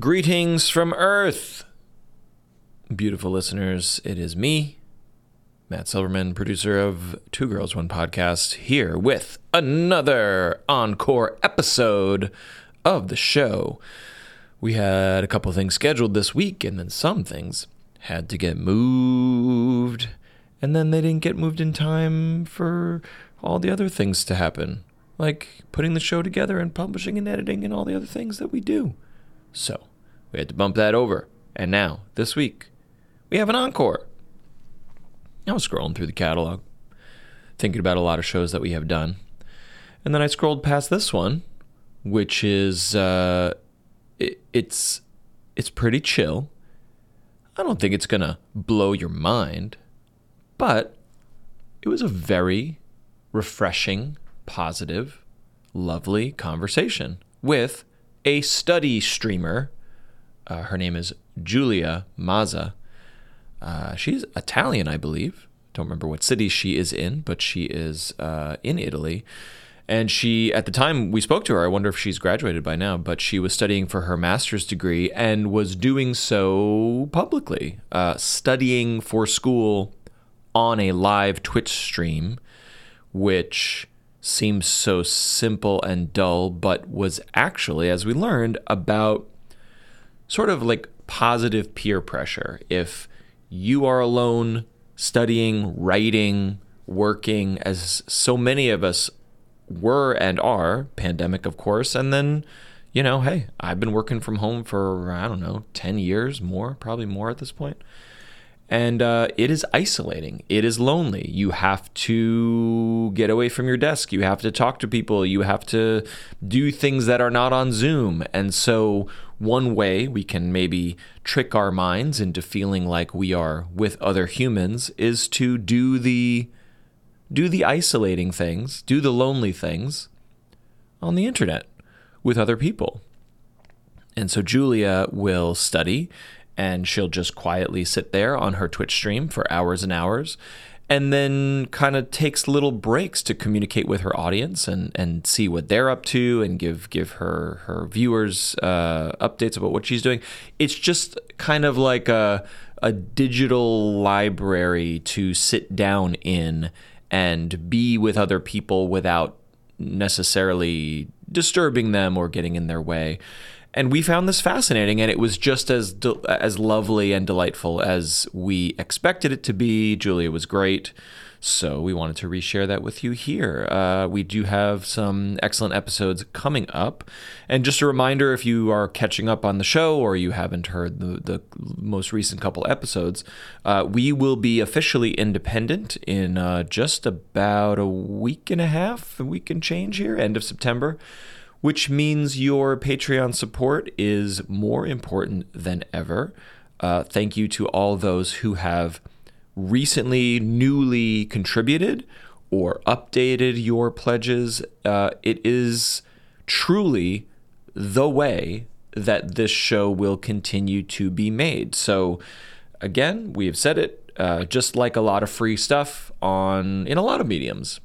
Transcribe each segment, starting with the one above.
Greetings from Earth, beautiful listeners. It is me, Matt Silverman, producer of Two Girls One Podcast, here with another encore episode of the show. We had a couple things scheduled this week, and then some things had to get moved, and then they didn't get moved in time for all the other things to happen, like putting the show together and publishing and editing and all the other things that we do. So we had to bump that over. And now, this week, we have an encore. I was scrolling through the catalog, thinking about a lot of shows that we have done. And then I scrolled past this one, which is uh, it, it's it's pretty chill. I don't think it's gonna blow your mind, but it was a very refreshing, positive, lovely conversation with a study streamer. Uh, her name is Giulia Mazza. Uh, she's Italian, I believe. Don't remember what city she is in, but she is uh, in Italy. And she, at the time we spoke to her, I wonder if she's graduated by now, but she was studying for her master's degree and was doing so publicly, uh, studying for school on a live Twitch stream, which seems so simple and dull, but was actually, as we learned, about sort of like positive peer pressure. If you are alone studying, writing, working, as so many of us were and are, pandemic, of course, and then, you know, hey, I've been working from home for, I don't know, 10 years, more, probably more at this point. And uh, it is isolating. It is lonely. You have to get away from your desk. You have to talk to people. You have to do things that are not on Zoom. And so, one way we can maybe trick our minds into feeling like we are with other humans is to do the do the isolating things, do the lonely things on the internet with other people. And so Giulia will study and she'll just quietly sit there on her Twitch stream for hours and hours and then kind of takes little breaks to communicate with her audience and, and see what they're up to and give give her her viewers uh, updates about what she's doing. It's just kind of like a a digital library to sit down in and be with other people without necessarily disturbing them or getting in their way and we found this fascinating and it was just as de- as lovely and delightful as we expected it to be. Giulia was great. So we wanted to reshare that with you here. Uh, we do have some excellent episodes coming up. And just a reminder if you are catching up on the show or you haven't heard the, the most recent couple episodes uh, we will be officially independent in uh, just about a week and a half a week and change here end of september which means your Patreon support is more important than ever. Uh, thank you to all those who have recently, newly contributed or updated your pledges. Uh, it is truly the way that this show will continue to be made. So, again, we have said it. Uh, just like a lot of free stuff on in a lot of mediums,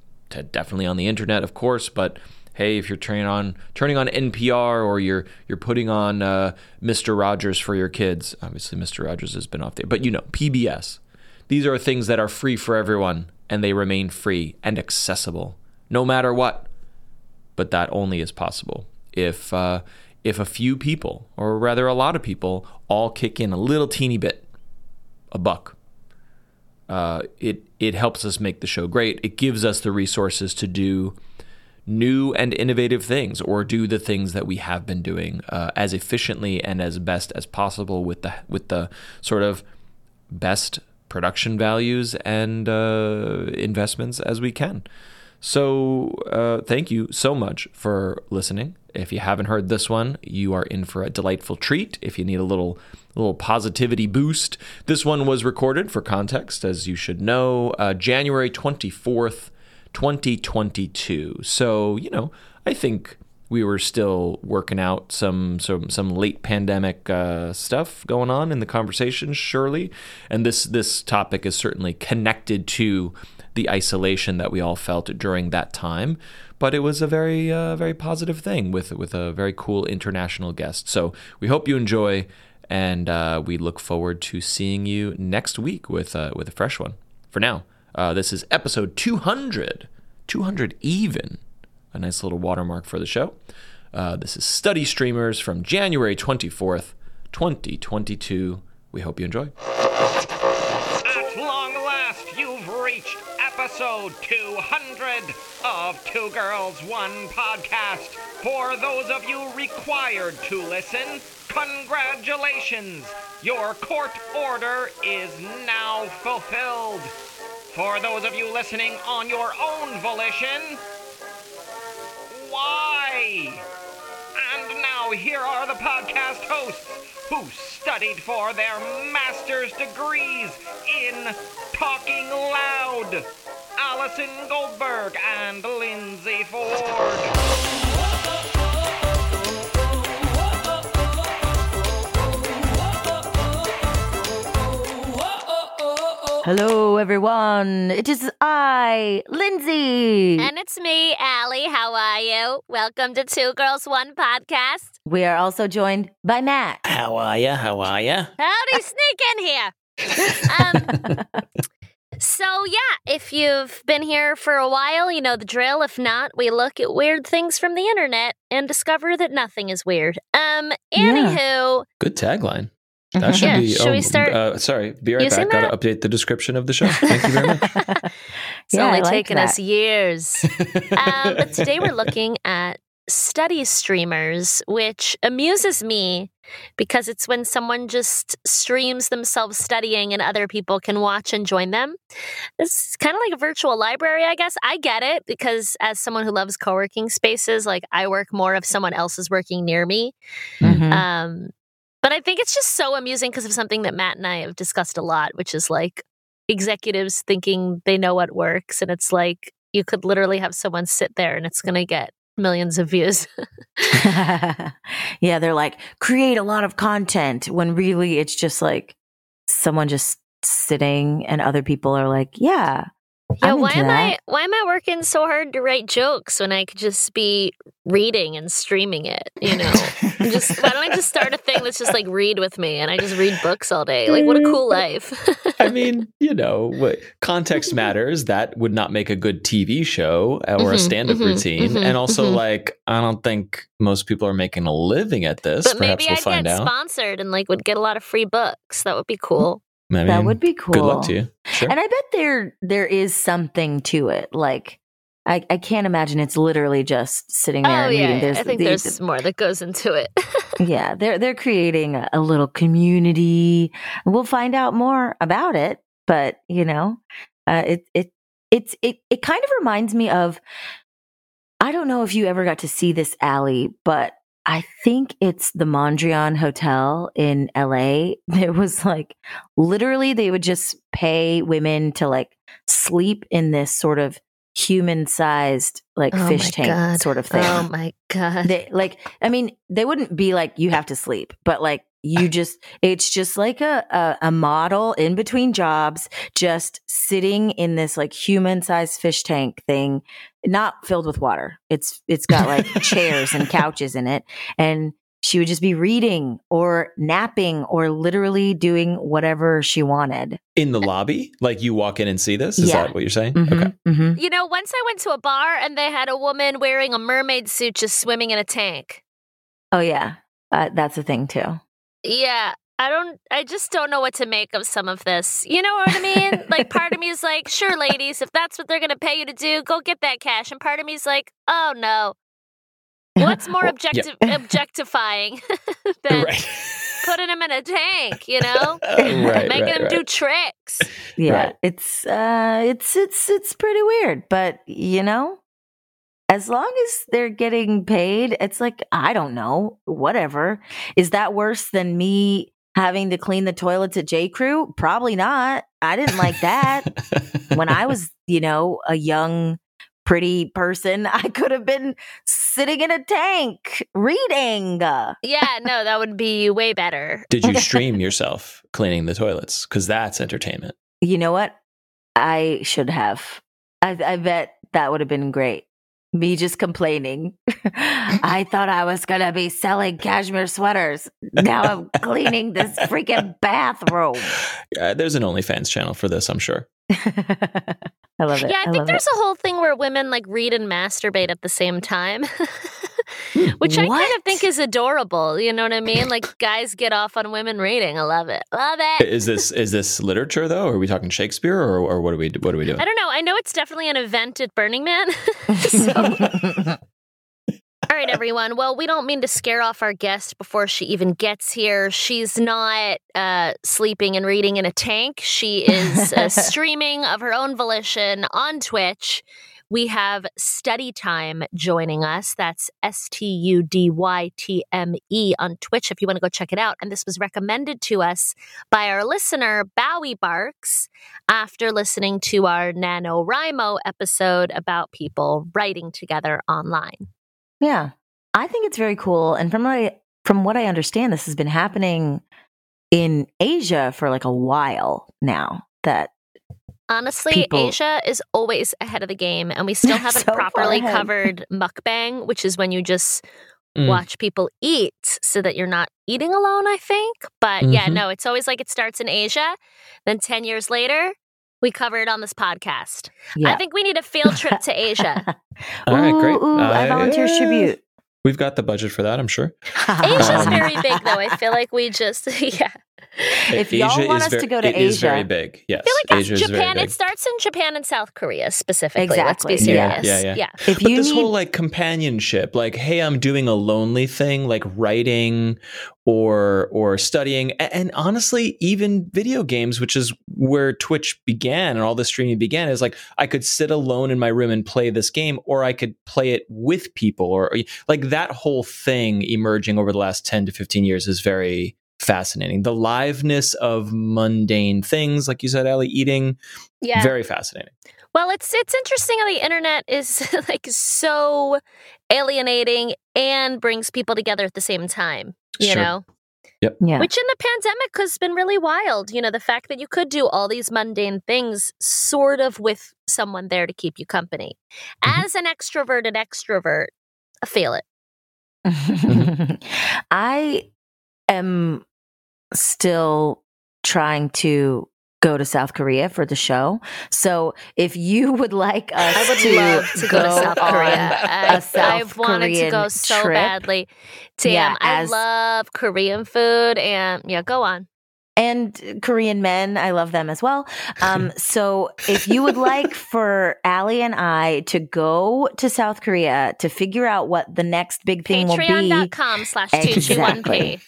definitely on the internet, of course, but hey, if you're turning on turning on NPR or you're you're putting on uh, Mr. Rogers for your kids. Obviously, Mr. Rogers has been off there, but you know PBS. These are things that are free for everyone, and they remain free and accessible, no matter what. But that only is possible if uh, if a few people, or rather a lot of people, all kick in a little teeny bit, a buck. Uh, it it helps us make the show great. It gives us the resources to do new and innovative things or do the things that we have been doing uh, as efficiently and as best as possible with the with the sort of best production values and uh, investments as we can. So uh, thank you so much for listening. If you haven't heard this one, you are in for a delightful treat. If you need a little little positivity boost, this one was recorded for context, as you should know, uh, January twenty fourth. 2022. So, you know, I think we were still working out some some some late pandemic uh, stuff going on in the conversation, surely. And this this topic is certainly connected to the isolation that we all felt during that time. But it was a very, uh, very positive thing with with a very cool international guest. So we hope you enjoy, and uh, we look forward to seeing you next week with uh, with a fresh one. For now, uh, this is episode 200, 200 even, a nice little watermark for the show. Uh, this is Study Streamers from January 24th, 2022. We hope you enjoy. At long last, you've reached episode 200 of Two Girls, One Podcast. For those of you required to listen, congratulations! Your court order is now fulfilled. For those of you listening on your own volition, why? And now here are the podcast hosts who studied for their master's degrees in talking loud. Allison Goldberg and Linsey Ford. Hello, everyone. It is I, Linsey. And it's me, Alli. How are you? Welcome to Two Girls One Podcast. we are also joined by Matt. How are ya? How are ya? Howdy, sneak in here. Um, so yeah, if you've been here for a while, you know the drill. If not, we look at weird things from the internet and discover that nothing is weird. Um, anywho, Good tagline. That should Yeah, be. should we start Uh, sorry, be right back. Got to update the description of the show. Thank you very much. it's Yeah, only like taken that. us years. um, but today we're looking at study streamers, which amuses me because it's when someone just streams themselves studying and other people can watch and join them. It's kind of like a virtual library, I guess. I get it because as someone who loves co working spaces, like I work more if someone else is working near me. Mhm. Um, but I think it's just so amusing because of something that Matt and I have discussed a lot, which is like executives thinking they know what works. And it's like you could literally have someone sit there and it's going to get millions of views. yeah, they're like, create a lot of content when really it's just like someone just sitting and other people are like, yeah. Yeah, I'm why am I why am I working so hard to write jokes when I could just be reading and streaming it? You know, just why don't I just start a thing that's just like read with me and I just read books all day? Like, what a cool life! I mean, you know, what context matters. That would not make a good TV show or a Mhm, stand-up mhm, routine. mhm, and also, mhm. like, I don't think most people are making a living at this. but Perhaps maybe we'll I'd find get out. sponsored and like would get a lot of free books. That would be cool. I that mean, would be cool. Good luck to you. Sure. And I bet there there is something to it. Like I, I can't imagine it's literally just sitting there Oh and yeah, reading. yeah. There's I think the- there's more that goes into it. yeah, they're they're creating a, a little community. We'll find out more about it, but you know, uh, it it it's it it kind of reminds me of. I don't know if you ever got to see this Alli, but I think it's the Mondrian Hotel in LA. It was like literally they would just pay women to like sleep in this sort of human sized like Oh fish tank God. sort of oh thing oh my god! they like i mean they wouldn't be like you have to sleep but like you just it's just like a, a a model in between jobs just sitting in this like human sized fish tank thing not filled with water it's it's got like chairs and couches in it and she would just be reading or napping or literally doing whatever she wanted in the lobby, like you walk in and see this. Is Yeah. that what you're saying? Mhm, Okay. mhm. you know, once I went to a bar and they had a woman wearing a mermaid suit just swimming in a tank. oh yeah uh, that's a thing too Yeah. I don't, I just don't know what to make of some of this. You know what I mean? like, part of me is like, sure, ladies, if that's what they're going to pay you to do, go get that cash. And part of me is like, oh no. What's more Well, objecti- objectifying than Right. putting them in a tank, you know? right. Making right, them right. do tricks. Yeah, Right. it's uh it's it's it's pretty weird, but you know, as long as they're getting paid, it's like I don't know, whatever. Is that worse than me having to clean the toilets at J Crew? Probably not. I didn't like that. when I was, you know, a young pretty person, I could have been sitting in a tank reading. Yeah, no, that would be way better. Did you stream yourself cleaning the toilets? Because that's entertainment. You know what? I should have. I, I bet that would have been great. Me just complaining. I thought I was going to be selling cashmere sweaters. Now I'm cleaning this freaking bathroom. Uh, there's an OnlyFans channel for this, I'm sure. I love it. Yeah, I think love there's a whole thing where women like read and masturbate at the same time. Which I kind of think is adorable. You know what I mean? Like guys get off on women reading. I love it. Love it. Is this is this literature though? Are we talking Shakespeare or, or what are we what are we doing? I don't know. I know it's definitely an event at Burning Man. So- All right, everyone. Well, we don't mean to scare off our guest before she even gets here. She's not uh, sleeping and reading in a tank. She is uh, streaming of her own volition on Twitch. We have Study Time joining us. That's S T U D Y T M E on Twitch if you want to go check it out. And this was recommended to us by our listener, Bowie Barks, after listening to our NaNoWriMo episode about people writing together online. Yeah. I think it's very cool. And from I from what I understand, this has been happening in Asia for like a while now. That Honestly, people- Asia is always ahead of the game, and we still haven't So properly covered mukbang, which is when you just Mm. watch people eat so that you're not eating alone, I think. But yeah, Mhm. no, it's always like it starts in Asia. Then 10 years later, we cover it on this podcast. yeah. I think we need a field trip to Asia. All right, great. Ooh, ooh, I Uh, volunteer yeah. tribute. We've got the budget for that, I'm sure. Asia's Um, very big, though. I feel like we just, yeah. If y'all Asia want us ver- to go to Asia, it is very big. Yes, I feel like Asia it's is very Japan. big. It starts in Japan and South Korea specifically. Let's be Exactly. serious. Yeah, yeah, yeah. If But you this need whole like companionship, like, hey, I'm doing a lonely thing, like writing or or studying, a- and, honestly, even video games, which is where Twitch began and all the streaming began, is like I could sit alone in my room and play this game, or I could play it with people, or like that whole thing emerging over the last ten to fifteen years is very fascinating. The liveness of mundane things, like you said, Alli, eating, Yeah. very fascinating. Well, it's it's interesting how the internet is like so alienating and brings people together at the same time. You Sure. know, Yep. yeah. which in the pandemic has been really wild. You know, the fact that you could do all these mundane things sort of with someone there to keep you company. Mhm. As an extroverted extrovert, I feel it. I am still trying to go to South Korea for the show. So if you would like us I would to, love to go, to South Korea. a I've, wanted to go so trip, badly. Damn, Yeah, I as- love Korean food. And yeah, go on. and Korean men, I love them as well. Um, so if you would like for Alli and I to go to South Korea to figure out what the next big thing will be, Patreon.com slash 2G1P. Exactly.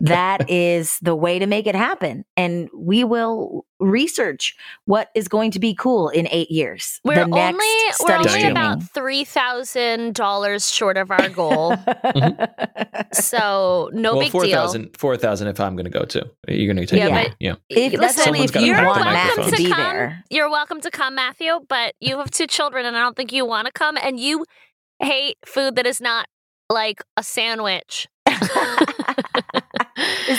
That is the way to make it happen. And we will research what is going to be cool in eight years. We're the only we're only streaming. about three thousand dollars short of our goal, mm-hmm. so no well, big 4,000 4,000 if I'm going to go too. You're going to take Yeah, yeah, but- yeah. If, that's Listen, if you gotta you're have Matt welcome to to be come. there. You're welcome to come, Matthew. But you have two children, and I don't think you want to come. And you hate food that is not like a sandwich. is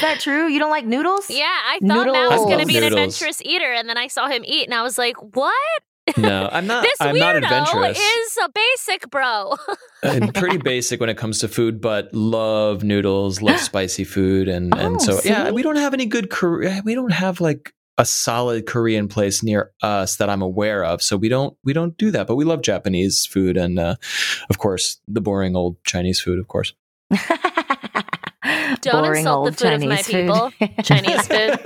that true? You don't like noodles? Yeah, I thought Matt was going to be an adventurous eater, and then I saw him eat, and I was like, "What? No, I'm not. this I'm not weirdo adventurous. is a basic bro." Uh, I'm pretty basic when it comes to food, but love noodles, love spicy food, and and Oh, so yeah, we don't have any good. Kore- We don't have like a solid Korean place near us that I'm aware of, so we don't we don't do that. But we love Japanese food, and uh, of course the boring old Chinese food, of course. Don't Boring insult the old food of my Chinese food. people. Chinese food.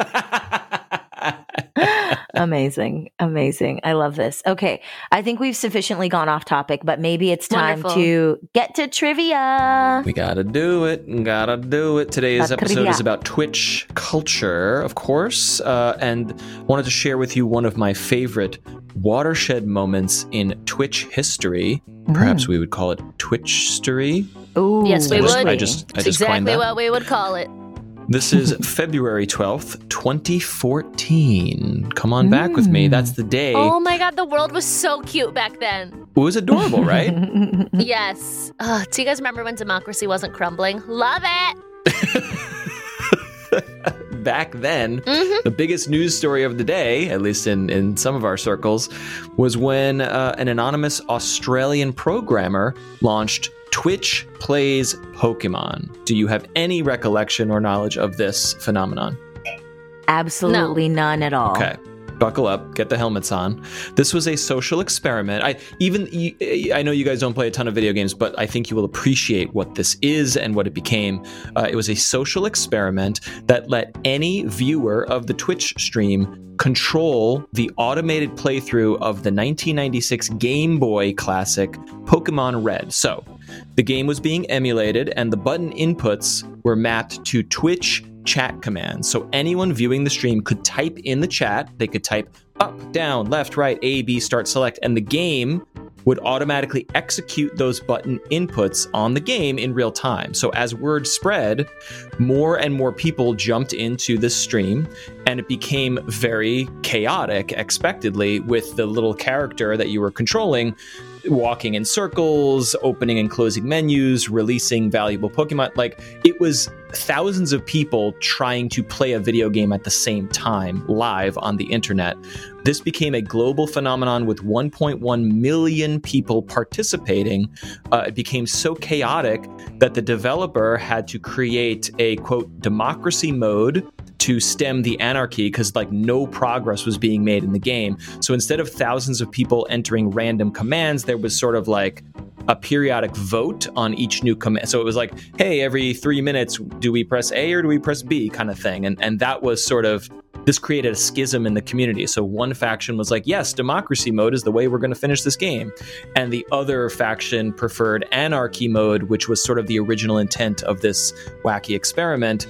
amazing. Amazing. I love this. Okay. I think we've sufficiently gone off topic, but maybe it's time Wonderful. to get to trivia. We gotta do it. Gotta do it. Today's La episode trivia. is about Twitch culture, of course, uh, and wanted to share with you one of my favorite watershed moments in Twitch history. Perhaps we would call it Twitchstery. Ooh, Yes, we I just, would. I just, I just exactly that. what we would call it. This is February 12th, 2014. Come on back with me. Mm. That's the day. Oh my god, the world was so cute back then. It was adorable, right? Yes. Uh, do you guys remember when democracy wasn't crumbling? Love it. back then, the biggest news story of the day, at least in, in some of our circles, was when uh, an anonymous Australian programmer launched Twitch Plays Pokemon. Do you have any recollection or knowledge of this phenomenon? Absolutely none at all. Okay. Buckle up, get the helmets on. This was a social experiment. I even I know you guys don't play a ton of video games, but I think you will appreciate what this is and what it became. Uh, it was a social experiment that let any viewer of the Twitch stream control the automated playthrough of the 1996 Game Boy classic Pokemon Red. So, the game was being emulated, and the button inputs were mapped to Twitch chat commands. So anyone viewing the stream could type in the chat, they could type up, down, left, right, A, B, start, select, and the game would automatically execute those button inputs on the game in real time. So as word spread, more and more people jumped into this stream and it became very chaotic, expectedly, with the little character that you were controlling walking in circles, opening and closing menus, releasing valuable Pokemon. Like it was thousands of people trying to play a video game at the same time live on the internet. This became a global phenomenon with 1.1 million people participating. Uh, it became so chaotic that the developer had to create a quote democracy mode to stem the anarchy because like no progress was being made in the game. So instead of thousands of people entering random commands, there was sort of like a periodic vote on each new command. So it was like, hey, every three minutes, do we press A or do we press B kind of thing? And and that was sort of this created a schism in the community. So one faction was like, yes, democracy mode is the way we're going to finish this game. And the other faction preferred anarchy mode, which was sort of the original intent of this wacky experiment.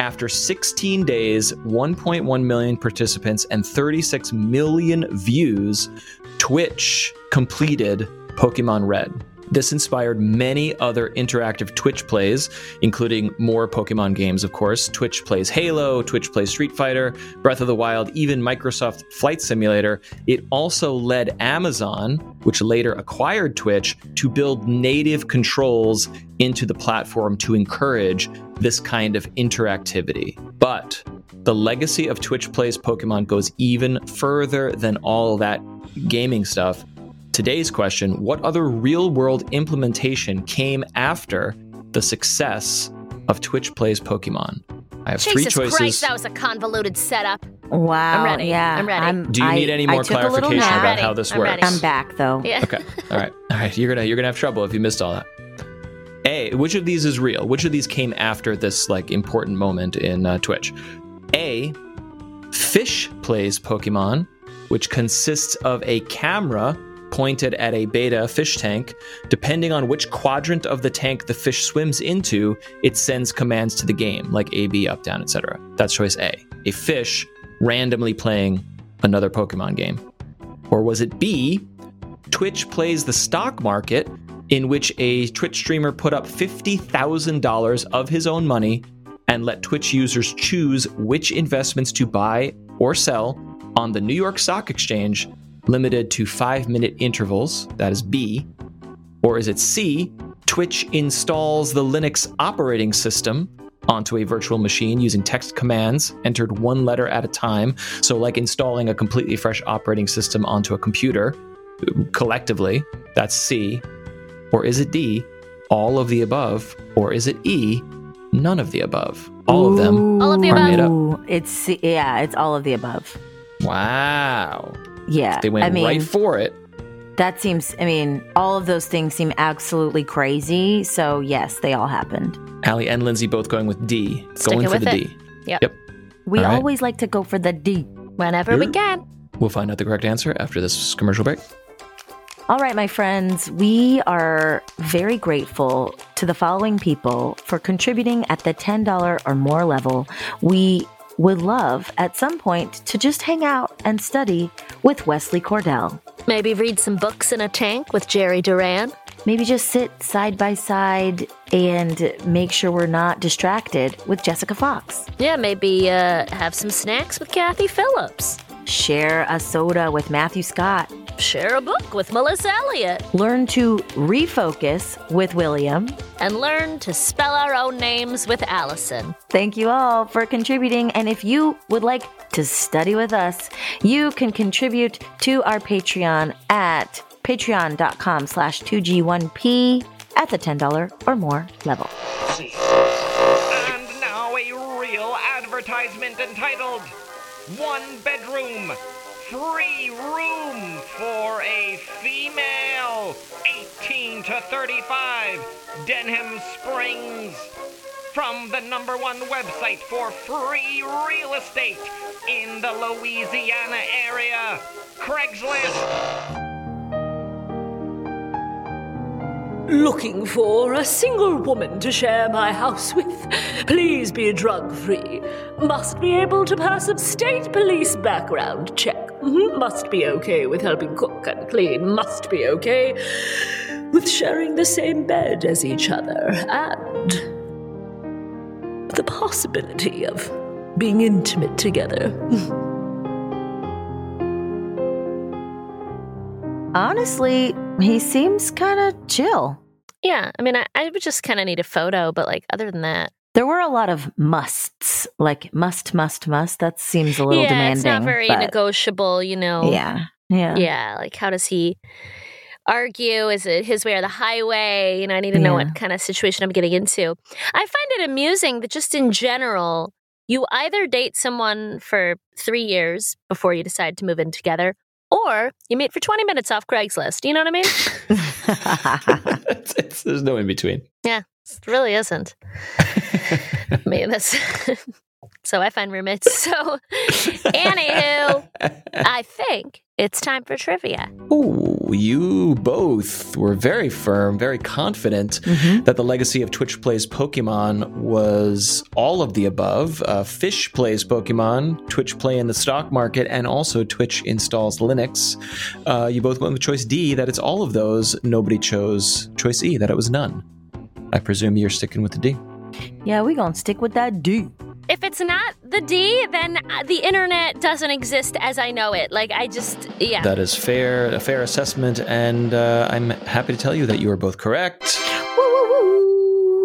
After 16 days, 1.1 million participants, and 36 million views, Twitch completed Pokemon Red. This inspired many other interactive Twitch plays, including more Pokemon games, of course. Twitch plays Halo, Twitch plays Street Fighter, Breath of the Wild, even Microsoft Flight Simulator. It also led Amazon, which later acquired Twitch, to build native controls into the platform to encourage this kind of interactivity. But the legacy of Twitch Plays Pokemon goes even further than all that gaming stuff today's question what other real world implementation came after the success of Twitch Plays Pokemon? I have three Jesus choices. Christ, that was a convoluted setup. Wow. I'm ready. Yeah. I'm ready. Do you I- need any more took a little clarification about Ready. how this I'm works? ready. I'm back though. Yeah. Okay. All right. All right. You're gonna you're gonna have trouble if you missed all that. A. Which of these is real? Which of these came after this like important moment in uh, Twitch? A. Fish plays Pokemon, which consists of a camera pointed at a beta fish tank. Depending on which quadrant of the tank the fish swims into, it sends commands to the game, like A, B, up, down, etc. That's choice A. A fish randomly playing another Pokemon game. Or was it B? Twitch plays the stock market in which a Twitch streamer put up $50,000 of his own money and let Twitch users choose which investments to buy or sell on the New York Stock Exchange, limited to five minute intervals. That is B. Or is it C? Twitch installs the Linux operating system onto a virtual machine using text commands entered one letter at a time. So, like installing a completely fresh operating system onto a computer collectively. That's C. Or is it D? All of the above. Or is it E? None of the above. All of them. All of the are above. made up. It's yeah, it's all of the above. Wow. Yeah. They went I mean, right for it. that seems I mean, all of those things seem absolutely crazy. So yes, they all happened. Alli and Linsey both going with D. Sticking going for with the it. D. Yep. Yep. We All right. always like to go for the D. Whenever we can. We'll find out the correct answer after this commercial break. All right, my friends, we are very grateful to the following people for contributing at the $10 or more level. We would love at some point to just hang out and study with Wesley Cordell. Maybe read some books in a tank with Jerry Duran. Maybe just sit side by side and make sure we're not distracted with Jessica Fox. Yeah, maybe uh, have some snacks with Kathy Phillips. Share a soda with Matthew Scott. Share a book with Melissa Elliott. Learn to refocus with William. And learn to spell our own names with Allison. Thank you all for contributing. And if you would like to study with us, you can contribute to our Patreon at patreon.com slash 2G1P at the $10 or more level. And now a real advertisement entitled One Bedroom, Free Room for a Female, 18 to 35, Denham Springs. From the number one website for free real estate in the Louisiana area, Craigslist. Looking for a single woman to share my house with. Please be drug free. Must be able to pass a state police background check. Mhm. Must be okay with helping cook and clean. Must be okay with sharing the same bed as each other. And the possibility of being intimate together. Honestly, he seems kind of chill. Yeah, I mean, I, I would just kind of need a photo, but like, other than that, There were a lot of musts, like must, must, must. That seems a little yeah, demanding. it's not very but negotiable, you know. Yeah, yeah, Yeah, like how does he argue? Is it his way or the highway? You know, I need to know Yeah. what kind of situation I'm getting into. I find it amusing that just in general, you either date someone for three years before you decide to move in together, or you meet for 20 minutes off Craigslist. You know what I mean? it's, it's, there's no in between. yeah, it really isn't. I mean, that's. so I find roommates. So, anywho, I think it's time for trivia. Oh, you both were very firm, very confident Mhm. that the legacy of Twitch Plays Pokemon was all of the above. Uh, Fish plays Pokemon, Twitch Play in the stock market, and also Twitch installs Linux. Uh, you both went with choice D, that it's all of those. Nobody chose choice E, that it was none. I presume you're sticking with the D. yeah, we gonna stick with that D. If it's not the D, then uh, the internet doesn't exist as I know it. Like, I just, yeah. That is fair, a fair assessment, and uh, I'm happy to tell you that you are both correct.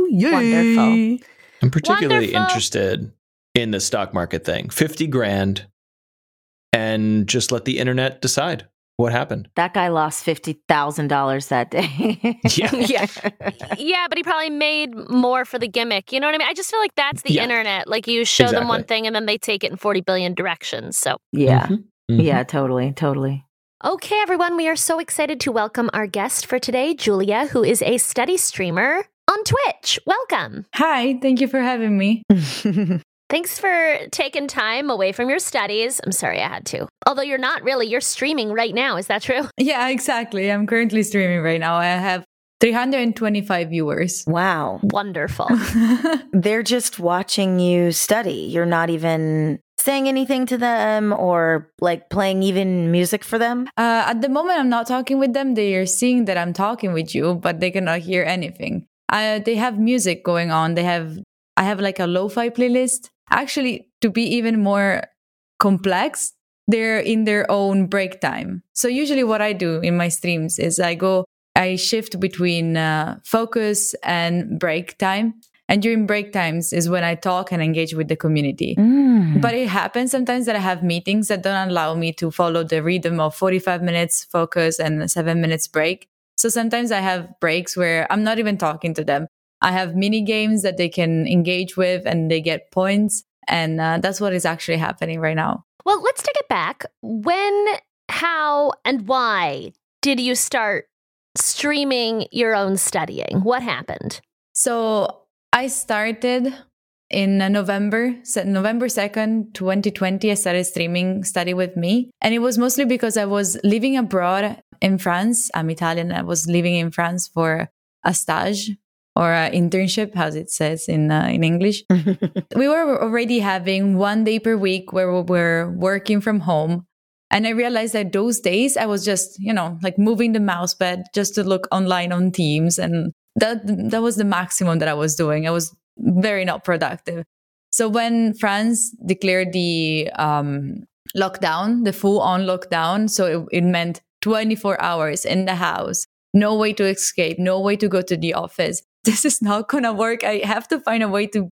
Wonderful. I'm particularly Wonderful. interested in the stock market thing. 50 grand and just let the internet decide what happened. That guy lost fifty thousand dollars that day. Yeah. Yeah. yeah, but he probably made more for the gimmick. You know what I mean? I just feel like that's the Yeah. internet. Like, you show them one thing and then they take it in 40 billion directions. So, yeah, Mhm. Mhm. yeah, totally, totally. Okay, everyone, we are so excited to welcome our guest for today, Giulia, who is a study streamer on Twitch. Welcome. Hi, thank you for having me. Thanks for taking time away from your studies. I'm sorry I had to. Although you're not really, you're streaming right now. Is that true? Yeah, exactly. I'm currently streaming right now. I have 325 viewers. wow, Wonderful. they're just watching you study. You're not even saying anything to them or like playing even music for them. Uh, at the moment, I'm not talking with them. They are seeing that I'm talking with you, but they cannot hear anything. Uh, they have music going on. They have, I have like a lo-fi playlist. Actually, to be even more complex, they're in their own break time. So usually, what I do in my streams is I go, I shift between uh, focus and break time. And during break times is when I talk and engage with the community. Mm. But it happens sometimes that I have meetings that don't allow me to follow the rhythm of 45 minutes focus and seven minutes break. So sometimes I have breaks where I'm not even talking to them. I have mini games that they can engage with and they get points. And uh, that's what is actually happening right now. well, let's take it back. When, how, and why did you start streaming your own studying? What happened? So I started in uh, November, November 2nd, 2020. I started streaming Study With Me. And it was mostly because I was living abroad in France. I'm Italian. I was living in France for a stage or an internship, as it says in, uh, in English. we were already having one day per week where we were working from home. And I realized that those days I was just, you know, like moving the mouse pad just to look online on Teams. And that, that was the maximum that I was doing. I was very not productive. So when France declared the um, lockdown, the full on lockdown, so it, it meant 24 hours in the house, no way to escape, no way to go to the office. This is not going to work. I have to find a way to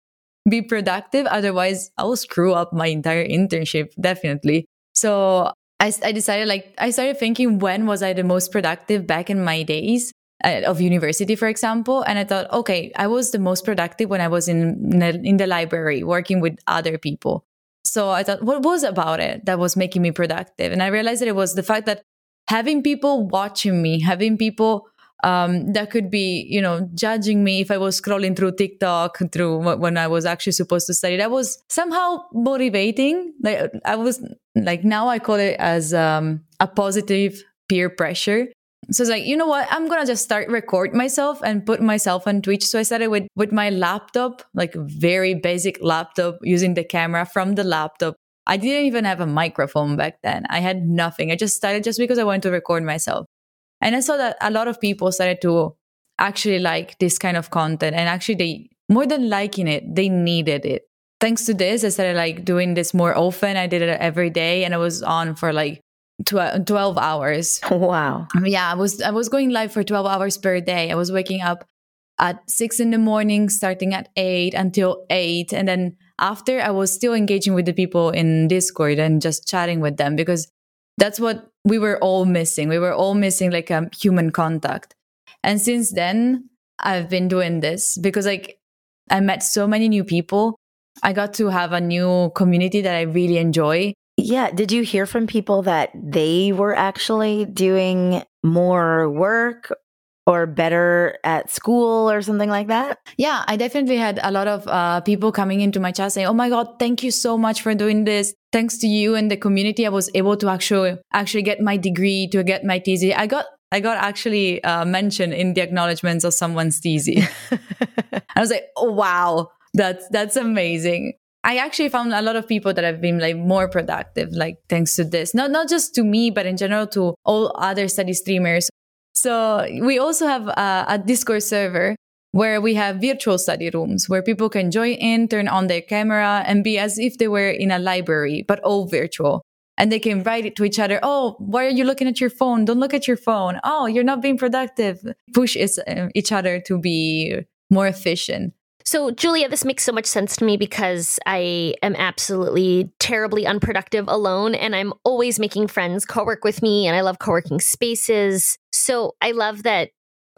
be productive. Otherwise, I will screw up my entire internship, definitely. So I, I decided, like, I started thinking, when was I the most productive back in my days? Uh, of university, for example. And I thought, okay, I was the most productive when I was in, in the library working with other people. So I thought, what was about it that was making me productive? And I realized that it was the fact that having people watching me, having people um, that could be, you know, judging me if I was scrolling through TikTok through when I was actually supposed to study. That was somehow motivating. Like I was like now I call it as um, a positive peer pressure so it's like, you know what? I'm gonna just start record myself and put myself on Twitch. So I started with with my laptop, like very basic laptop, using the camera from the laptop. I didn't even have a microphone back then. I had nothing. I just started just because I wanted to record myself. And I saw that a lot of people started to actually like this kind of content and actually they more than liking it, they needed it. Thanks to this, I started like doing this more often. I did it every day and I was on for like 12 hours. Wow. Yeah, I was I was going live for 12 hours per day. I was waking up at 6 in the morning starting at 8 until 8 and then after I was still engaging with the people in Discord and just chatting with them because that's what we were all missing. We were all missing like a human contact. And since then, I've been doing this because like I met so many new people. I got to have a new community that I really enjoy. Yeah. Did you hear from people that they were actually doing more work or better at school or something like that? Yeah, I definitely had a lot of uh, people coming into my chat saying, "Oh my god, thank you so much for doing this. Thanks to you and the community, I was able to actually actually get my degree, to get my thesis. I got I got actually uh, mentioned in the acknowledgments of someone's thesis. I was like, "Oh wow, that's that's amazing." I actually found a lot of people that have been like more productive, like thanks to this. Not not just to me, but in general to all other study streamers. So we also have a, a Discord server where we have virtual study rooms where people can join in, turn on their camera, and be as if they were in a library, but all virtual. And they can write it to each other. Oh, why are you looking at your phone? Don't look at your phone. Oh, you're not being productive. Push uh, each other to be more efficient. So, Giulia, this makes so much sense to me because I am absolutely terribly unproductive alone, and I'm always making friends co work with me, and I love co working spaces. So, I love that,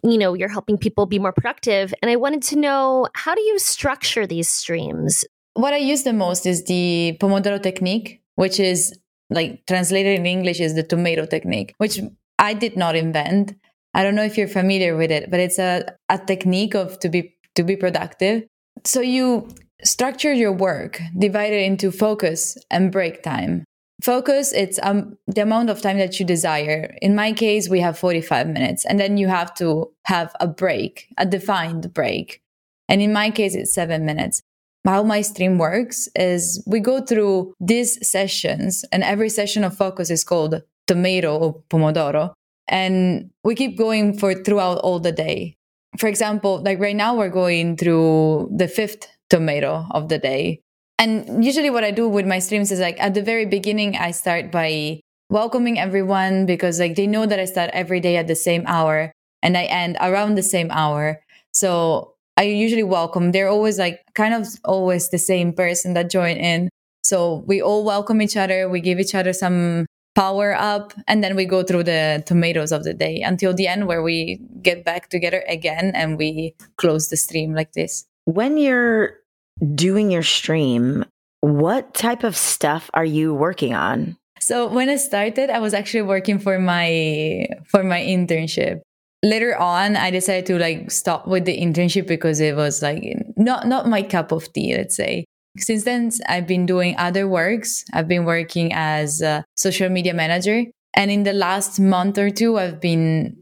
you know, you're helping people be more productive. And I wanted to know how do you structure these streams? What I use the most is the Pomodoro technique, which is like translated in English is the tomato technique, which I did not invent. I don't know if you're familiar with it, but it's a, a technique of to be to be productive. So you structure your work, divide it into focus and break time. Focus, it's um, the amount of time that you desire. In my case, we have 45 minutes, and then you have to have a break, a defined break. And in my case, it's seven minutes. How my stream works is we go through these sessions, and every session of focus is called tomato or pomodoro. And we keep going for throughout all the day for example, like right now we're going through the fifth tomato of the day. And usually what I do with my streams is like at the very beginning, I start by welcoming everyone because like they know that I start every day at the same hour and I end around the same hour. So I usually welcome. They're always like kind of always the same person that join in. So we all welcome each other. We give each other some power up and then we go through the tomatoes of the day until the end where we get back together again and we close the stream like this. When you're doing your stream what type of stuff are you working on? So when i started i was actually working for my for my internship. Later on i decided to like stop with the internship because it was like not not my cup of tea let's say since then, I've been doing other works. I've been working as a social media manager. And in the last month or two, I've been,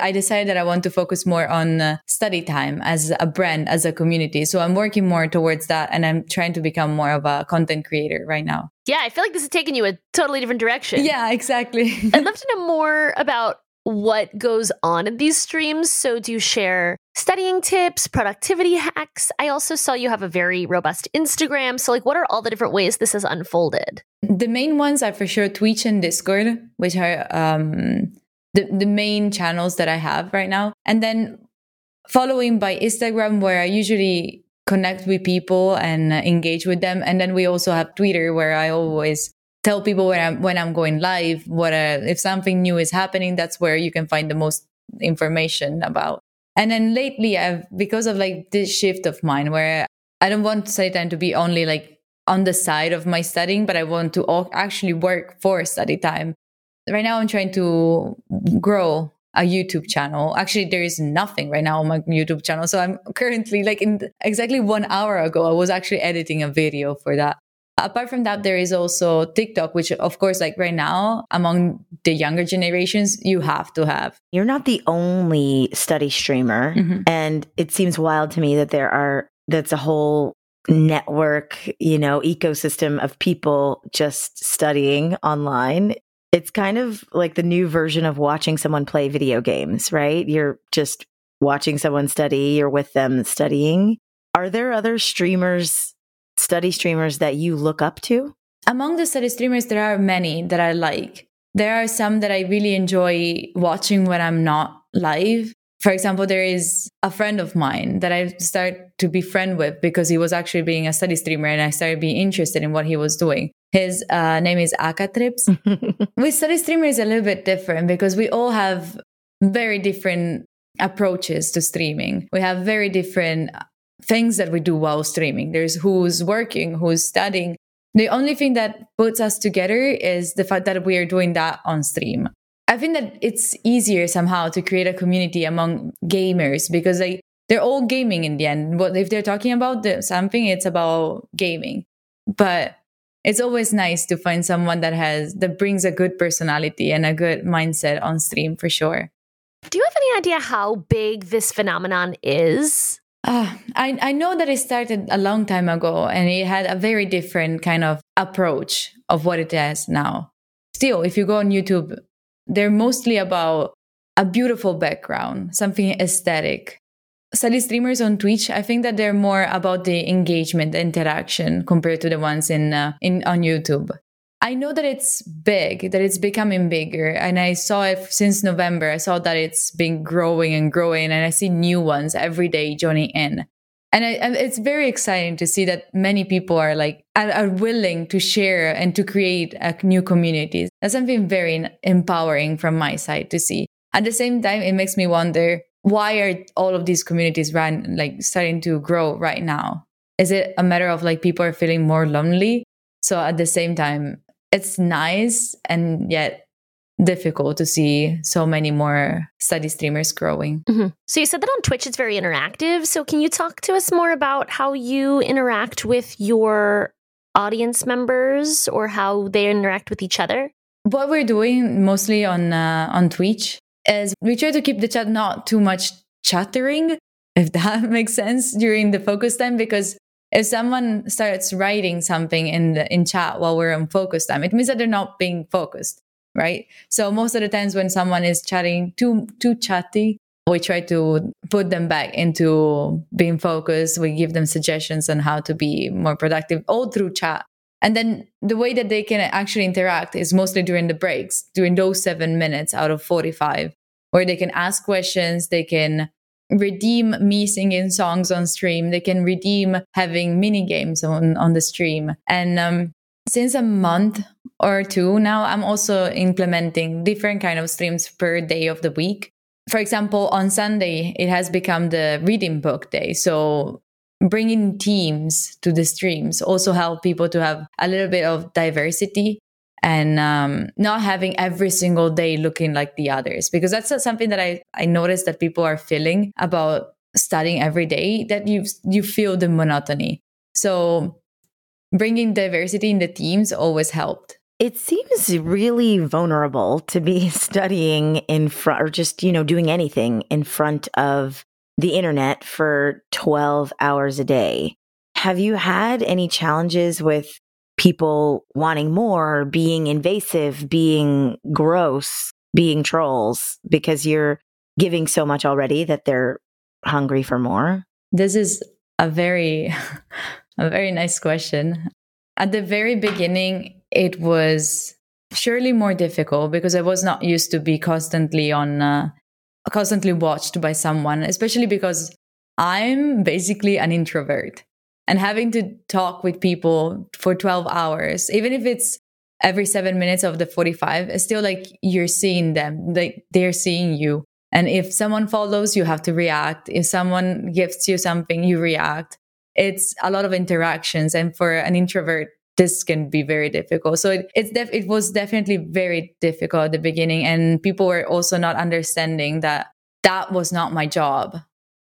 I decided that I want to focus more on uh, study time as a brand, as a community. So I'm working more towards that. And I'm trying to become more of a content creator right now. Yeah, I feel like this is taking you a totally different direction. Yeah, exactly. I'd love to know more about what goes on in these streams. So, do you share studying tips, productivity hacks? I also saw you have a very robust Instagram. So, like, what are all the different ways this has unfolded? The main ones are for sure Twitch and Discord, which are um, the, the main channels that I have right now. And then following by Instagram, where I usually connect with people and uh, engage with them. And then we also have Twitter, where I always tell people when I'm when I'm going live, what uh, if something new is happening. That's where you can find the most information about. And then lately, I've because of like this shift of mine, where I don't want time to be only like on the side of my studying, but I want to actually work for study time. Right now, I'm trying to grow a YouTube channel. Actually, there is nothing right now on my YouTube channel. So I'm currently like in exactly one hour ago, I was actually editing a video for that. Apart from that, there is also TikTok, which of course, like right now, among the younger generations, you have to have. You're not the only study streamer. Mm-hmm. And it seems wild to me that there are, that's a whole network, you know, ecosystem of people just studying online it's kind of like the new version of watching someone play video games, right? You're just watching someone study, you're with them studying. Are there other streamers, study streamers that you look up to? Among the study streamers, there are many that I like. There are some that I really enjoy watching when I'm not live. For example, there is a friend of mine that I started to be friend with because he was actually being a study streamer and I started being interested in what he was doing. His uh, name is Akatrips. With study streamers, a little bit different because we all have very different approaches to streaming. We have very different things that we do while streaming. There's who's working, who's studying. The only thing that puts us together is the fact that we are doing that on stream. I think that it's easier somehow to create a community among gamers because they they're all gaming in the end. What if they're talking about the, something? It's about gaming, but it's always nice to find someone that has that brings a good personality and a good mindset on stream for sure. Do you have any idea how big this phenomenon is? Uh, I, I know that it started a long time ago and it had a very different kind of approach of what it has now. Still, if you go on YouTube, they're mostly about a beautiful background, something aesthetic. Study streamers on Twitch, I think that they're more about the engagement, the interaction compared to the ones in uh, in on YouTube. I know that it's big, that it's becoming bigger, and I saw it since November. I saw that it's been growing and growing, and I see new ones every day joining in. And, I, and it's very exciting to see that many people are like are, are willing to share and to create a new communities. That's something very empowering from my side to see. At the same time, it makes me wonder why are all of these communities run like starting to grow right now? Is it a matter of like people are feeling more lonely? So at the same time, it's nice and yet difficult to see so many more study streamers growing. Mm-hmm. So you said that on Twitch it's very interactive. So can you talk to us more about how you interact with your audience members or how they interact with each other? What we're doing mostly on uh, on Twitch is we try to keep the chat not too much chattering, if that makes sense during the focus time because if someone starts writing something in the in chat while we're on focus time, it means that they're not being focused right? So most of the times when someone is chatting too too chatty, we try to put them back into being focused. We give them suggestions on how to be more productive, all through chat. And then the way that they can actually interact is mostly during the breaks, during those seven minutes out of 45, where they can ask questions, they can redeem me singing songs on stream, they can redeem having mini games on, on the stream. And um, since a month or two now, I'm also implementing different kind of streams per day of the week. For example, on Sunday, it has become the reading book day. So bringing teams to the streams also help people to have a little bit of diversity and um, not having every single day looking like the others because that's something that I, I noticed that people are feeling about studying every day that you you feel the monotony so bringing diversity in the teams always helped. It seems really vulnerable to be studying in front or just, you know, doing anything in front of the internet for 12 hours a day. Have you had any challenges with people wanting more, being invasive, being gross, being trolls because you're giving so much already that they're hungry for more? This is a very a very nice question. At the very beginning, it was surely more difficult because I was not used to be constantly on, uh, constantly watched by someone, especially because I'm basically an introvert and having to talk with people for 12 hours, even if it's every seven minutes of the 45, it's still like you're seeing them, like they're seeing you. And if someone follows, you have to react. If someone gifts you something, you react. It's a lot of interactions. And for an introvert, this can be very difficult. So it, it's def- it was definitely very difficult at the beginning. And people were also not understanding that that was not my job.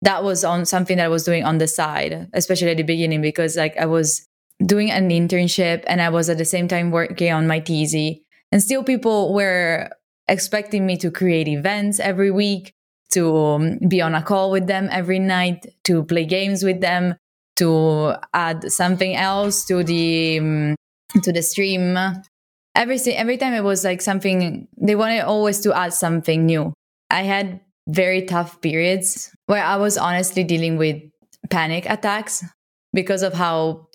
That was on something that I was doing on the side, especially at the beginning, because like I was doing an internship and I was at the same time working on my thesis. And still people were expecting me to create events every week, to um, be on a call with them every night, to play games with them, to add something else to the um, to the stream. Every every time it was like something they wanted always to add something new. I had very tough periods where I was honestly dealing with panic attacks because of how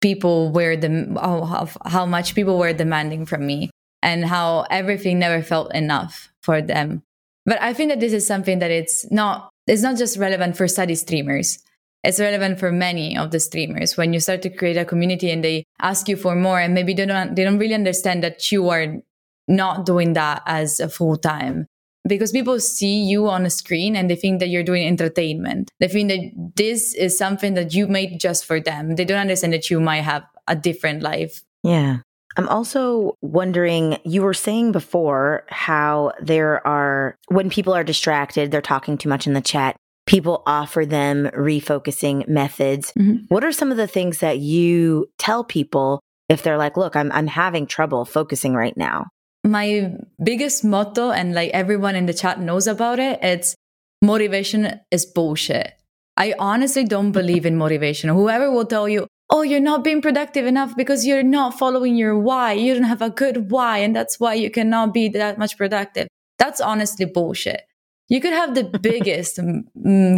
people were the how, how much people were demanding from me and how everything never felt enough for them. But I think that this is something that it's not it's not just relevant for study streamers. It's relevant for many of the streamers when you start to create a community and they ask you for more and maybe they don't they don't really understand that you are not doing that as a full time because people see you on a screen and they think that you're doing entertainment. They think that this is something that you made just for them. They don't understand that you might have a different life. Yeah. I'm also wondering, you were saying before how there are, when people are distracted, they're talking too much in the chat, people offer them refocusing methods. Mm-hmm. What are some of the things that you tell people if they're like, look, I'm, I'm having trouble focusing right now? My biggest motto, and like everyone in the chat knows about it, it's motivation is bullshit. I honestly don't believe in motivation. Whoever will tell you, oh, you're not being productive enough because you're not following your why. You don't have a good why. And that's why you cannot be that much productive. That's honestly bullshit. You could have the biggest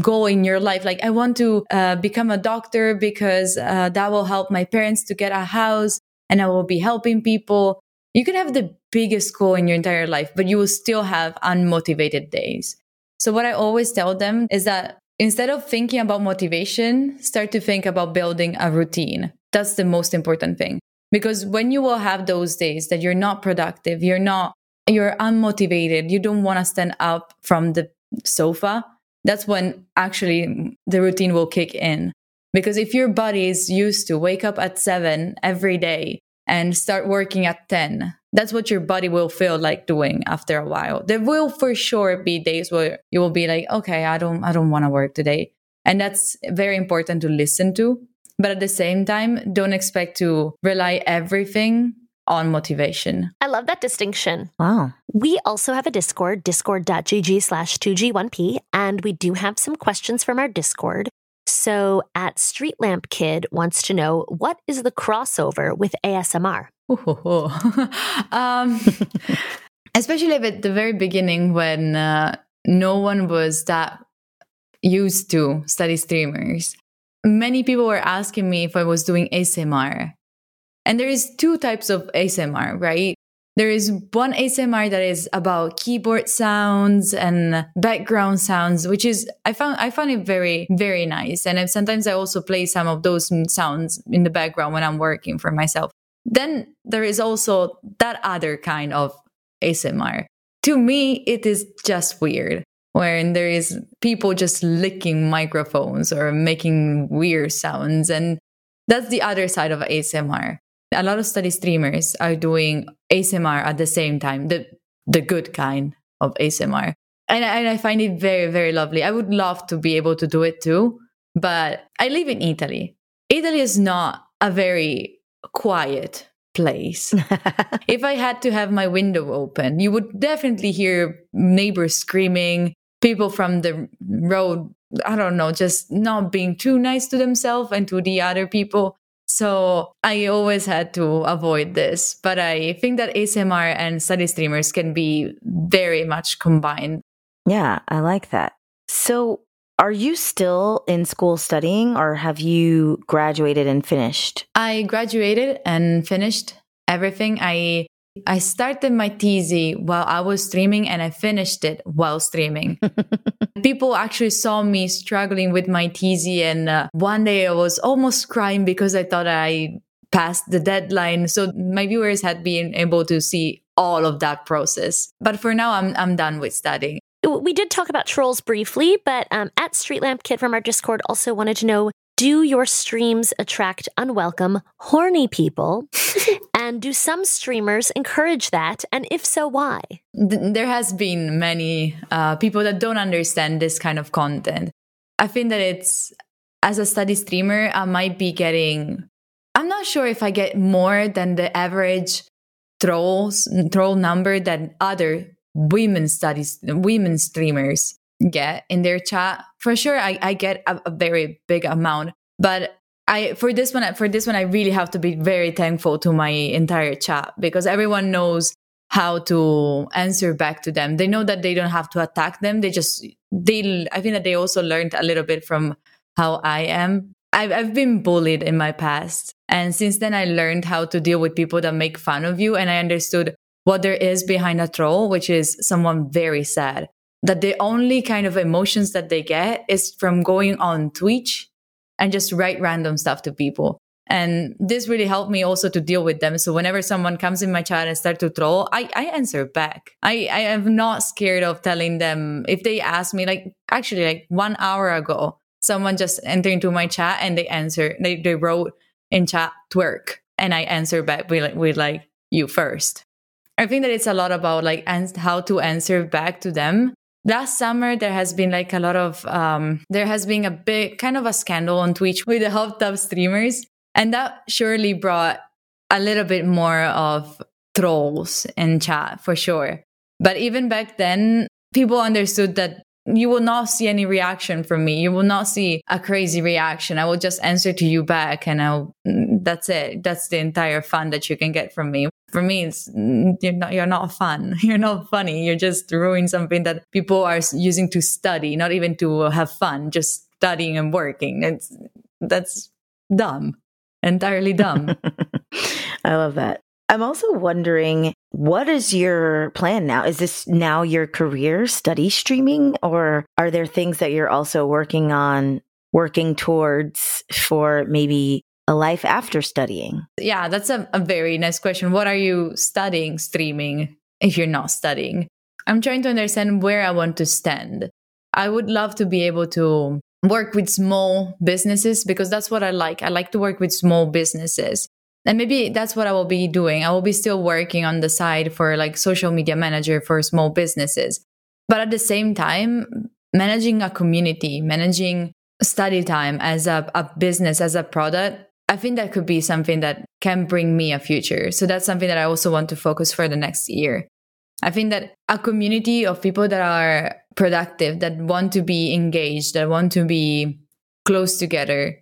goal in your life. Like, I want to uh, become a doctor because uh, that will help my parents to get a house and I will be helping people. You can have the biggest goal in your entire life, but you will still have unmotivated days. So, what I always tell them is that Instead of thinking about motivation, start to think about building a routine. That's the most important thing. Because when you will have those days that you're not productive, you're not, you're unmotivated, you don't want to stand up from the sofa, that's when actually the routine will kick in. Because if your body is used to wake up at seven every day and start working at 10, that's what your body will feel like doing after a while. There will for sure be days where you will be like, okay, I don't, I don't want to work today. And that's very important to listen to. But at the same time, don't expect to rely everything on motivation. I love that distinction. Wow. We also have a Discord, discord.gg slash 2G1P, and we do have some questions from our Discord. So at Street Lamp Kid wants to know what is the crossover with ASMR? um, especially at the very beginning when uh, no one was that used to study streamers. Many people were asking me if I was doing ASMR. And there is two types of ASMR, right? There is one ASMR that is about keyboard sounds and background sounds, which is I found I found it very very nice. And sometimes I also play some of those sounds in the background when I'm working for myself. Then there is also that other kind of ASMR. To me, it is just weird when there is people just licking microphones or making weird sounds. And that's the other side of ASMR. A lot of study streamers are doing ASMR at the same time, the, the good kind of ASMR. And I, and I find it very, very lovely. I would love to be able to do it too, but I live in Italy. Italy is not a very quiet place. if I had to have my window open, you would definitely hear neighbors screaming, people from the road, I don't know, just not being too nice to themselves and to the other people. So I always had to avoid this. But I think that ASMR and study streamers can be very much combined. Yeah, I like that. So are you still in school studying or have you graduated and finished? I graduated and finished everything. I I started my TZ while I was streaming and I finished it while streaming. People actually saw me struggling with my TZ, and uh, one day I was almost crying because I thought I passed the deadline. So my viewers had been able to see all of that process. But for now, I'm I'm done with studying. We did talk about trolls briefly, but um, at Street Lamp Kid from our Discord also wanted to know do your streams attract unwelcome, horny people? and do some streamers encourage that? And if so, why? There has been many uh, people that don't understand this kind of content. I think that it's, as a study streamer, I might be getting, I'm not sure if I get more than the average trolls, troll number that other women studies, women streamers get in their chat. For sure, I, I get a, a very big amount, but I for this one for this one I really have to be very thankful to my entire chat because everyone knows how to answer back to them. They know that they don't have to attack them. They just they I think that they also learned a little bit from how I am. I've I've been bullied in my past. And since then I learned how to deal with people that make fun of you and I understood what there is behind a troll, which is someone very sad that the only kind of emotions that they get is from going on Twitch and just write random stuff to people. And this really helped me also to deal with them. So whenever someone comes in my chat and start to troll, I, I answer back. I, I am not scared of telling them if they ask me, like actually like one hour ago, someone just entered into my chat and they answer, they, they wrote in chat twerk. And I answer back with, with like you first. I think that it's a lot about like how to answer back to them last summer there has been like a lot of um, there has been a big kind of a scandal on twitch with the hot tub streamers and that surely brought a little bit more of trolls in chat for sure. But even back then people understood that you will not see any reaction from me. You will not see a crazy reaction. I will just answer to you back and I'll, mm, that's it. That's the entire fun that you can get from me. For me, it's, mm, you're not, you're not fun. You're not funny. You're just ruining something that people are using to study, not even to have fun, just studying and working. It's, that's dumb, entirely dumb. I love that. I'm also wondering what is your plan now? Is this now your career study streaming or are there things that you're also working on, working towards for maybe a life after studying? Yeah, that's a, a very nice question. What are you studying streaming if you're not studying? I'm trying to understand where I want to stand. I would love to be able to work with small businesses because that's what I like. I like to work with small businesses and maybe that's what I will be doing. I will be still working on the side for like social media manager for small businesses. But at the same time, managing a community, managing study time as a, a business, as a product, I think that could be something that can bring me a future. So that's something that I also want to focus for the next year. I think that a community of people that are productive, that want to be engaged, that want to be close together,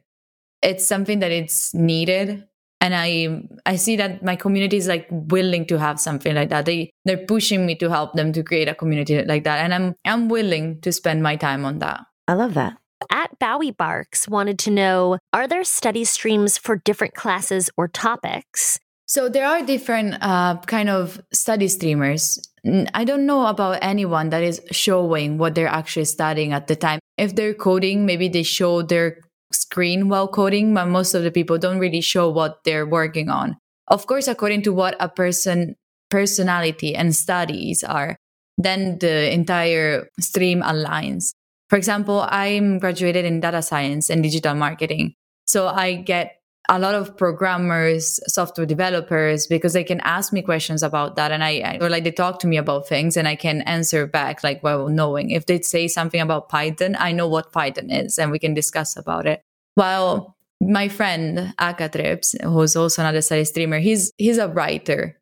it's something that it's needed and i i see that my community is like willing to have something like that they they're pushing me to help them to create a community like that and i'm i'm willing to spend my time on that i love that at Bowie Barks wanted to know Are there study streams for different classes or topics? So there are different uh, kind of study streamers. I don't know about anyone that is showing what they're actually studying at the time. If they're coding, maybe they show their screen while coding, but most of the people don't really show what they're working on. Of course, according to what a person personality and studies are, then the entire stream aligns. For example, I'm graduated in data science and digital marketing. So I get a lot of programmers, software developers, because they can ask me questions about that. And I, or like they talk to me about things and I can answer back, like, well, knowing if they say something about Python, I know what Python is and we can discuss about it. While my friend Akatrips, who's also another study streamer, he's, he's a writer.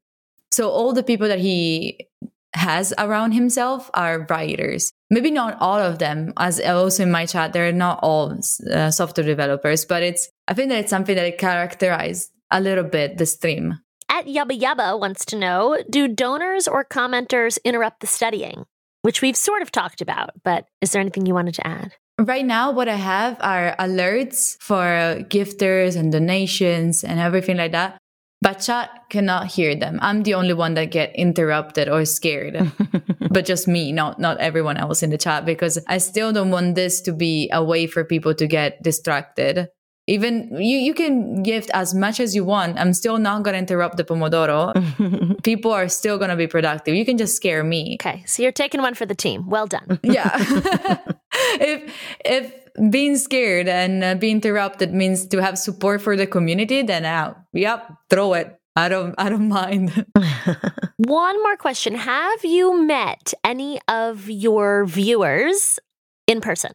So all the people that he has around himself are writers. Maybe not all of them, as also in my chat, they're not all uh, software developers, but it's I think that it's something that it characterized a little bit the stream. At Yubba Yubba wants to know Do donors or commenters interrupt the studying? Which we've sort of talked about, but is there anything you wanted to add? Right now, what I have are alerts for gifters and donations and everything like that. but chat cannot hear them. I'm the only one that get interrupted or scared, but just me, not not everyone else in the chat because I still don't want this to be a way for people to get distracted. Even you, you can gift as much as you want. I'm still not gonna interrupt the pomodoro. people are still gonna be productive. You can just scare me. Okay, so you're taking one for the team. Well done. Yeah. if if being scared and uh, being interrupted means to have support for the community, then uh, yep, throw it. I don't I don't mind. One more question. Have you met any of your viewers in person?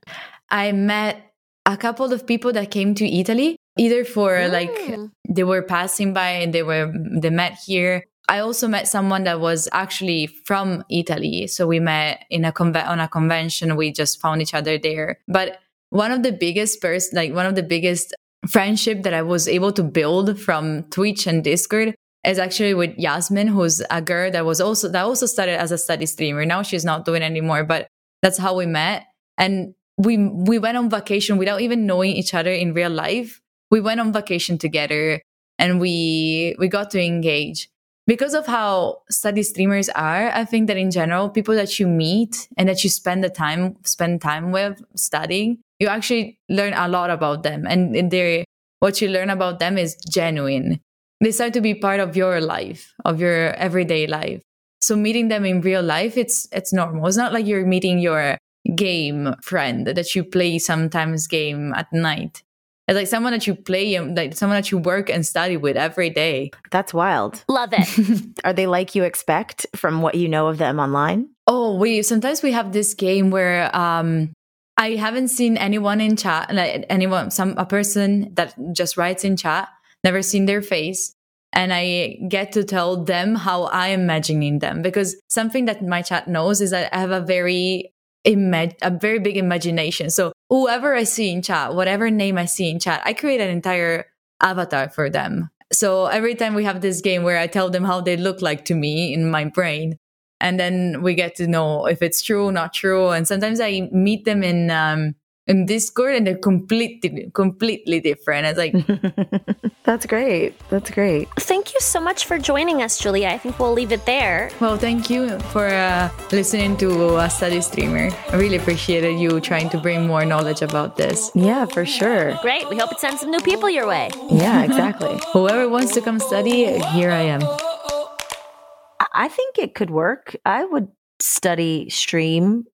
I met a couple of people that came to Italy, either for like Mm. they were passing by and they were they met here. I also met someone that was actually from Italy, so we met in a conve- on a convention. We just found each other there. But one of the biggest person, like one of the biggest friendship that I was able to build from Twitch and Discord is actually with Yasmin, who's a girl that was also that also started as a study streamer. Now she's not doing anymore, but that's how we met. And we we went on vacation without even knowing each other in real life. We went on vacation together and we we got to engage. Because of how study streamers are, I think that in general, people that you meet and that you spend the time spend time with studying, you actually learn a lot about them. And they what you learn about them is genuine. They start to be part of your life, of your everyday life. So meeting them in real life, it's it's normal. It's not like you're meeting your game friend that you play sometimes game at night. It's like someone that you play and like someone that you work and study with every day. That's wild. Love it. Are they like you expect from what you know of them online? Oh, we sometimes we have this game where um I haven't seen anyone in chat, like anyone, some a person that just writes in chat, never seen their face, and I get to tell them how I am imagining them because something that my chat knows is that I have a very imag- a very big imagination. So whoever I see in chat, whatever name I see in chat, I create an entire avatar for them. So every time we have this game where I tell them how they look like to me in my brain, and then we get to know if it's true, not true. And sometimes I meet them in um, in Discord, and they're completely completely different. I was like That's great. That's great. Thank you so much for joining us, Giulia. I think we'll leave it there. Well, thank you for uh, listening to a study streamer. I really appreciated you trying to bring more knowledge about this. Yeah, for sure. Great. We hope it sends some new people your way. Yeah, exactly. Whoever wants to come study, here I am. I- I think it could work. I would study stream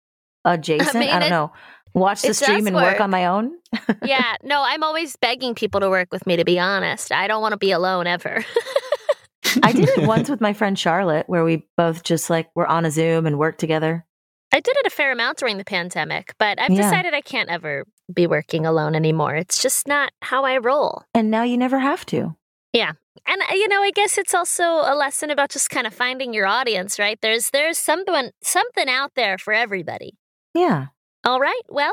adjacent. mean, I don't it- know. Watch the it stream and work work. on my own. yeah, no, I'm always begging people to work with me, to be honest. I don't want to be alone ever. I did it once with my friend Charlotte, where we both just like were on a Zoom and worked together. I did it a fair amount during the pandemic, but I've Yeah. decided I can't ever be working alone anymore. It's just not how I roll. And now you never have to. Yeah. And uh, you know, I guess it's also a lesson about just kind of finding your audience, right? There's there's something something out there for everybody. Yeah. All right. Well,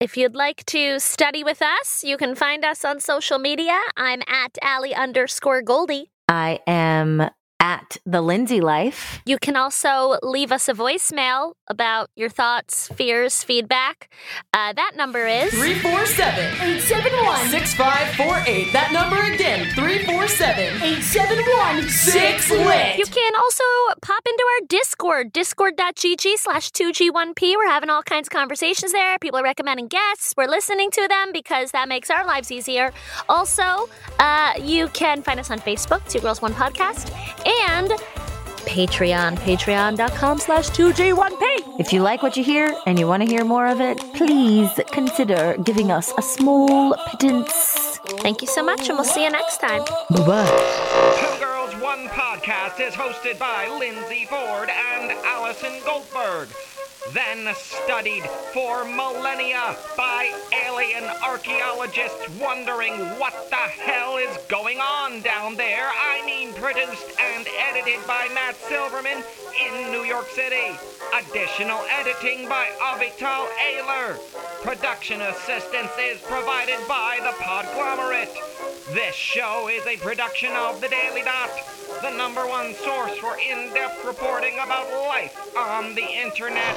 if you'd like to study with us, you can find us on social media. I'm at Alli underscore Goldie. I am at the Linsey Life. You can also leave us a voicemail about your thoughts, fears, feedback. Uh, that number is 347 871 6548. That number again 347 871 6 lit. You can also pop into our Discord, discord.gg slash 2G1P. We're having all kinds of conversations there. People are recommending guests. We're listening to them because that makes our lives easier. Also, uh, you can find us on Facebook, Two Girls One Podcast, and Patreon, patreon.com slash 2G1P. If you like what you hear and you want to hear more of it, please consider giving us a small pittance. Thank you so much, and we'll see you next time. Bye bye. Two Girls One Podcast is hosted by Linsey Ford and Allison Goldberg. Then studied for millennia by alien archaeologists wondering what the hell is going on down there. I mean, produced and edited by Matt Silverman in New York City. Additional editing by Avital Ayler. Production assistance is provided by the Podglomerate. This show is a production of The Daily Dot, the number one source for in depth reporting about life on the internet.